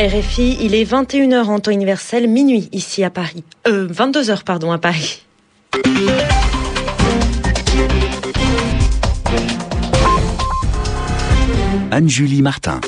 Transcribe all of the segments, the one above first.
RFI, il est 21h en temps universel, minuit ici à Paris. Euh, 22h pardon à Paris. Anne-Julie Martin.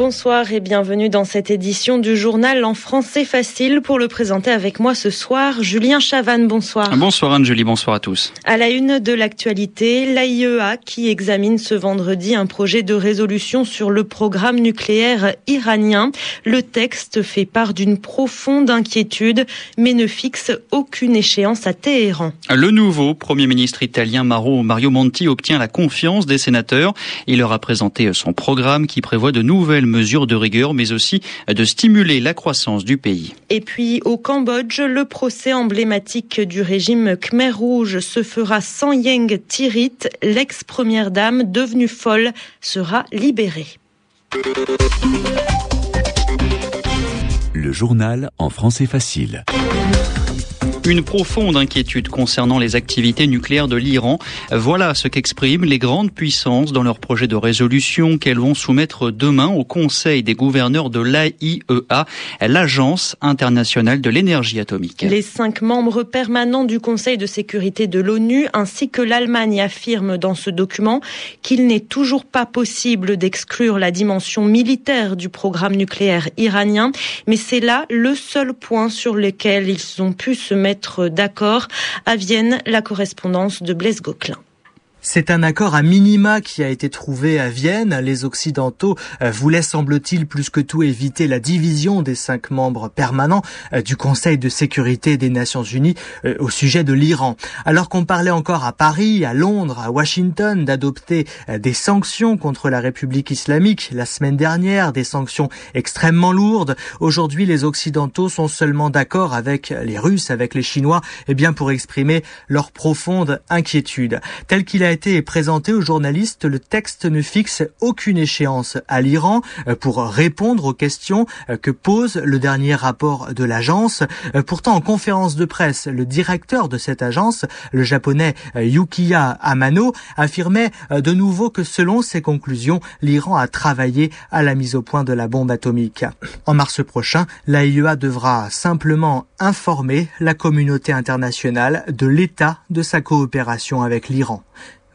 Bonsoir et bienvenue dans cette édition du journal en français facile. Pour le présenter avec moi ce soir, Julien Chavanne, bonsoir. Bonsoir Anne-Julie, bonsoir à tous. À la une de l'actualité, l'AIEA qui examine ce vendredi un projet de résolution sur le programme nucléaire iranien. Le texte fait part d'une profonde inquiétude, mais ne fixe aucune échéance à Téhéran. Le nouveau Premier ministre italien Mario Monti obtient la confiance des sénateurs. Il leur a présenté son programme qui prévoit de nouvelles mesures de rigueur, mais aussi de stimuler la croissance du pays. Et puis au Cambodge, le procès emblématique du régime Khmer Rouge se fera sans Yeng Tirit, l'ex-première dame devenue folle, sera libérée. Le journal en français facile. Une profonde inquiétude concernant les activités nucléaires de l'Iran. Voilà ce qu'expriment les grandes puissances dans leur projet de résolution qu'elles vont soumettre demain au Conseil des gouverneurs de l'AIEA, l'Agence internationale de l'énergie atomique. Les cinq membres permanents du Conseil de sécurité de l'ONU ainsi que l'Allemagne affirment dans ce document qu'il n'est toujours pas possible d'exclure la dimension militaire du programme nucléaire iranien, mais c'est là le seul point sur lequel ils ont pu se mettre d'accord. À Vienne, la correspondance de Blaise Gauquelin. C'est un accord à minima qui a été trouvé à Vienne. Les Occidentaux euh, voulaient, semble-t-il, plus que tout éviter la division des cinq membres permanents euh, du Conseil de sécurité des Nations Unies euh, au sujet de l'Iran. Alors qu'on parlait encore à Paris, à Londres, à Washington d'adopter des sanctions contre la République islamique la semaine dernière, des sanctions extrêmement lourdes, aujourd'hui les Occidentaux sont seulement d'accord avec les Russes, avec les Chinois, eh bien pour exprimer leur profonde inquiétude. Tel qu'il a été présenté aux journalistes, le texte ne fixe aucune échéance à l'Iran euh, pour répondre aux questions euh, que pose le dernier rapport de l'agence. Euh, pourtant, en conférence de presse, le directeur de cette agence, le japonais Yukiya Amano, affirmait de nouveau que selon ses conclusions, l'Iran a travaillé à la mise au point de la bombe atomique. En mars prochain, l'AIEA devra simplement informer la communauté internationale de l'état de sa coopération avec l'Iran.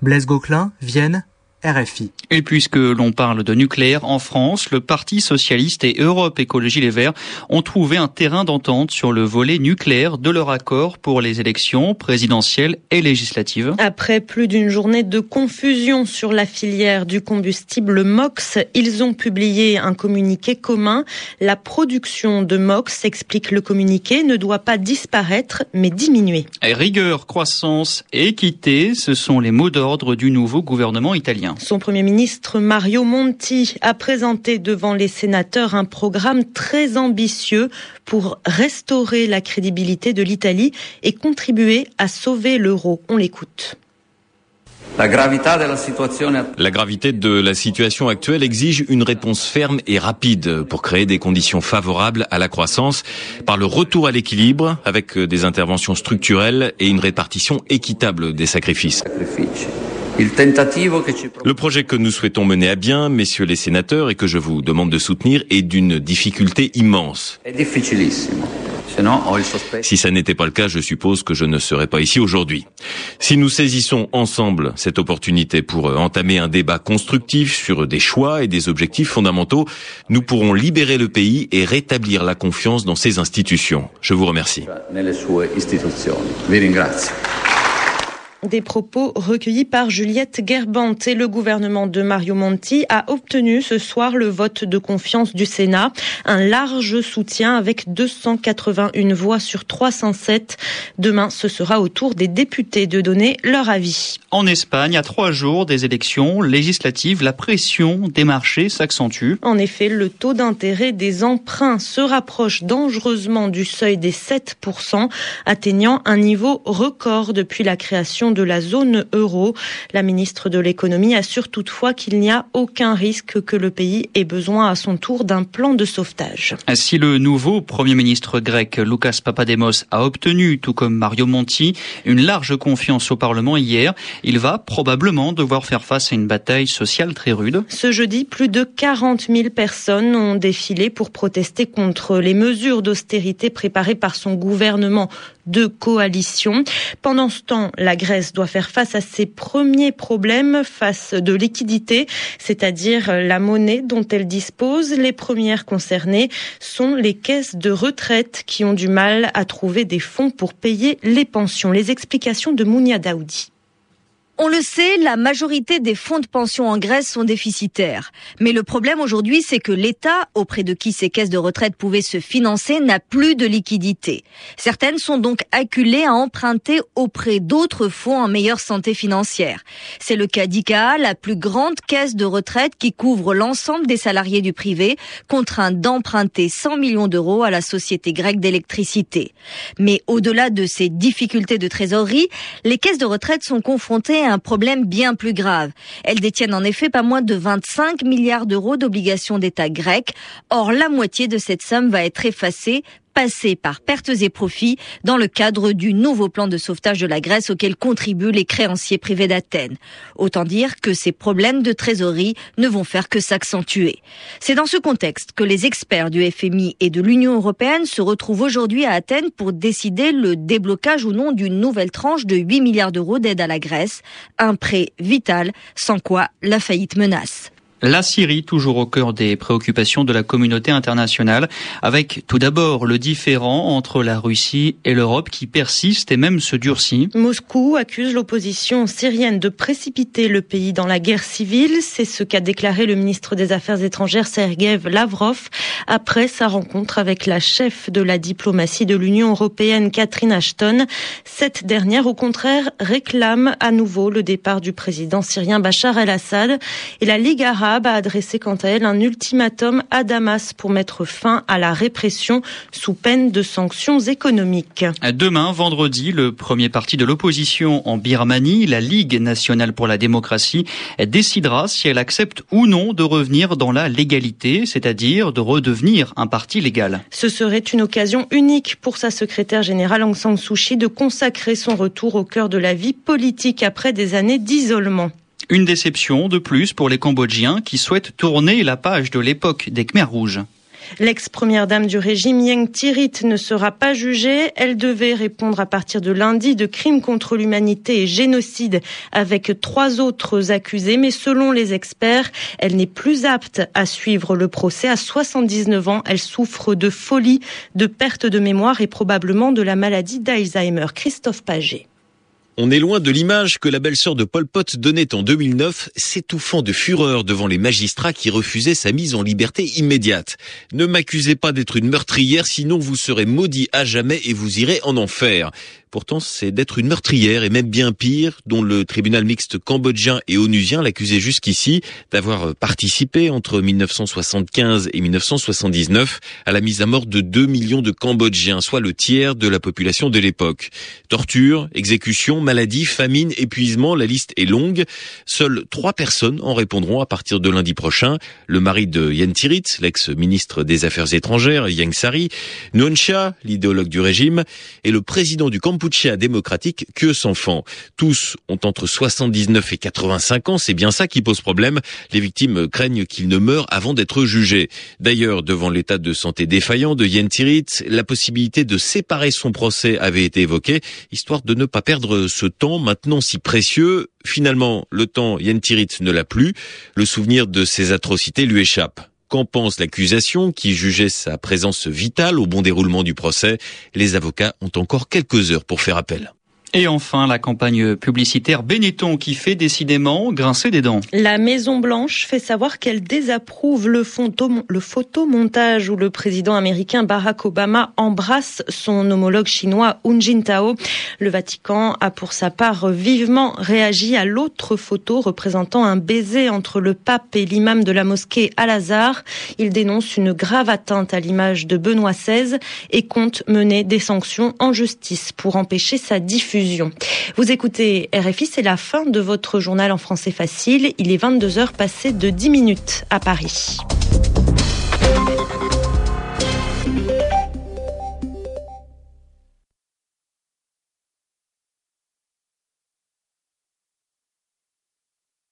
Blaise Gauquelin, Vienne, RFI. Et puisque l'on parle de nucléaire en France, le Parti socialiste et Europe Écologie Les Verts ont trouvé un terrain d'entente sur le volet nucléaire de leur accord pour les élections présidentielles et législatives. Après plus d'une journée de confusion sur la filière du combustible MOX, ils ont publié un communiqué commun. La production de MOX, explique le communiqué, ne doit pas disparaître mais diminuer. rigueur, croissance et équité, ce sont les mots d'ordre du nouveau gouvernement italien. Son Premier ministre Mario Monti a présenté devant les sénateurs un programme très ambitieux pour restaurer la crédibilité de l'Italie et contribuer à sauver l'euro. On l'écoute. La gravité de la situation actuelle exige une réponse ferme et rapide pour créer des conditions favorables à la croissance par le retour à l'équilibre avec des interventions structurelles et une répartition équitable des sacrifices. Le projet que nous souhaitons mener à bien, messieurs les sénateurs, et que je vous demande de soutenir, est d'une difficulté immense. Si ça n'était pas le cas, je suppose que je ne serais pas ici aujourd'hui. Si nous saisissons ensemble cette opportunité pour euh, entamer un débat constructif sur des choix et des objectifs fondamentaux, nous pourrons libérer le pays et rétablir la confiance dans ses institutions. Je vous remercie. Des propos recueillis par Juliette Gerbant et le gouvernement de Mario Monti a obtenu ce soir le vote de confiance du Sénat. Un large soutien avec 281 voix sur 307. Demain, ce sera au tour des députés de donner leur avis. En Espagne, à trois jours des élections législatives, la pression des marchés s'accentue. En effet, le taux d'intérêt des emprunts se rapproche dangereusement du seuil des 7%, atteignant un niveau record depuis la création de la zone euro. La ministre de l'économie assure toutefois qu'il n'y a aucun risque que le pays ait besoin à son tour d'un plan de sauvetage. Si le nouveau Premier ministre grec Lucas Papademos a obtenu, tout comme Mario Monti, une large confiance au Parlement hier, il va probablement devoir faire face à une bataille sociale très rude. Ce jeudi, plus de 40 000 personnes ont défilé pour protester contre les mesures d'austérité préparées par son gouvernement de coalition. Pendant ce temps, la Grèce doit faire face à ses premiers problèmes face de liquidité, c'est-à-dire la monnaie dont elle dispose. Les premières concernées sont les caisses de retraite qui ont du mal à trouver des fonds pour payer les pensions. Les explications de Mounia Daoudi. On le sait, la majorité des fonds de pension en Grèce sont déficitaires. Mais le problème aujourd'hui, c'est que l'État, auprès de qui ces caisses de retraite pouvaient se financer, n'a plus de liquidité. Certaines sont donc acculées à emprunter auprès d'autres fonds en meilleure santé financière. C'est le cas d'ICA, la plus grande caisse de retraite qui couvre l'ensemble des salariés du privé, contraint d'emprunter 100 millions d'euros à la société grecque d'électricité. Mais au-delà de ces difficultés de trésorerie, les caisses de retraite sont confrontées un problème bien plus grave. Elles détiennent en effet pas moins de 25 milliards d'euros d'obligations d'État grec. Or, la moitié de cette somme va être effacée passer par pertes et profits dans le cadre du nouveau plan de sauvetage de la Grèce auquel contribuent les créanciers privés d'Athènes. Autant dire que ces problèmes de trésorerie ne vont faire que s'accentuer. C'est dans ce contexte que les experts du FMI et de l'Union européenne se retrouvent aujourd'hui à Athènes pour décider le déblocage ou non d'une nouvelle tranche de 8 milliards d'euros d'aide à la Grèce, un prêt vital sans quoi la faillite menace. La Syrie, toujours au cœur des préoccupations de la communauté internationale, avec tout d'abord le différent entre la Russie et l'Europe qui persiste et même se durcit. Moscou accuse l'opposition syrienne de précipiter le pays dans la guerre civile. C'est ce qu'a déclaré le ministre des Affaires étrangères Sergei Lavrov après sa rencontre avec la chef de la diplomatie de l'Union européenne Catherine Ashton. Cette dernière, au contraire, réclame à nouveau le départ du président syrien Bachar el-Assad et la Ligue arabe a adressé quant à elle un ultimatum à Damas pour mettre fin à la répression sous peine de sanctions économiques. Demain, vendredi, le premier parti de l'opposition en Birmanie, la Ligue nationale pour la démocratie, décidera si elle accepte ou non de revenir dans la légalité, c'est-à-dire de redevenir un parti légal. Ce serait une occasion unique pour sa secrétaire générale Aung San Suu Kyi de consacrer son retour au cœur de la vie politique après des années d'isolement. Une déception de plus pour les Cambodgiens qui souhaitent tourner la page de l'époque des Khmers rouges. L'ex-première dame du régime, Yang Tirit, ne sera pas jugée. Elle devait répondre à partir de lundi de crimes contre l'humanité et génocide avec trois autres accusés. Mais selon les experts, elle n'est plus apte à suivre le procès. À 79 ans, elle souffre de folie, de perte de mémoire et probablement de la maladie d'Alzheimer. Christophe Paget. On est loin de l'image que la belle-sœur de Pol Pot donnait en 2009, s'étouffant de fureur devant les magistrats qui refusaient sa mise en liberté immédiate. Ne m'accusez pas d'être une meurtrière, sinon vous serez maudit à jamais et vous irez en enfer. Pourtant, c'est d'être une meurtrière et même bien pire, dont le tribunal mixte cambodgien et onusien l'accusait jusqu'ici d'avoir participé entre 1975 et 1979 à la mise à mort de 2 millions de Cambodgiens, soit le tiers de la population de l'époque. Torture, exécution, maladie, famine, épuisement, la liste est longue. Seules trois personnes en répondront à partir de lundi prochain. Le mari de Yen Tirit, l'ex-ministre des Affaires étrangères, Yang Sari, Cha, l'idéologue du régime, et le président du Cambodge démocratique que s'enfant. Tous ont entre 79 et 85 ans, c'est bien ça qui pose problème. Les victimes craignent qu'ils ne meurent avant d'être jugés. D'ailleurs, devant l'état de santé défaillant de Yen Tirit, la possibilité de séparer son procès avait été évoquée, histoire de ne pas perdre ce temps maintenant si précieux. Finalement, le temps Yen Tirit ne l'a plus. Le souvenir de ces atrocités lui échappe. Qu'en pense l'accusation qui jugeait sa présence vitale au bon déroulement du procès? Les avocats ont encore quelques heures pour faire appel. Et enfin, la campagne publicitaire Benetton qui fait décidément grincer des dents. La Maison Blanche fait savoir qu'elle désapprouve le, photomontage où le président américain Barack Obama embrasse son homologue chinois Hu Jintao. Le Vatican a pour sa part vivement réagi à l'autre photo représentant un baiser entre le pape et l'imam de la mosquée Al-Azhar. Il dénonce une grave atteinte à l'image de Benoît XVI et compte mener des sanctions en justice pour empêcher sa diffusion Vous écoutez RFI, c'est la fin de votre journal en français facile. Il est 22h passé de 10 minutes à Paris.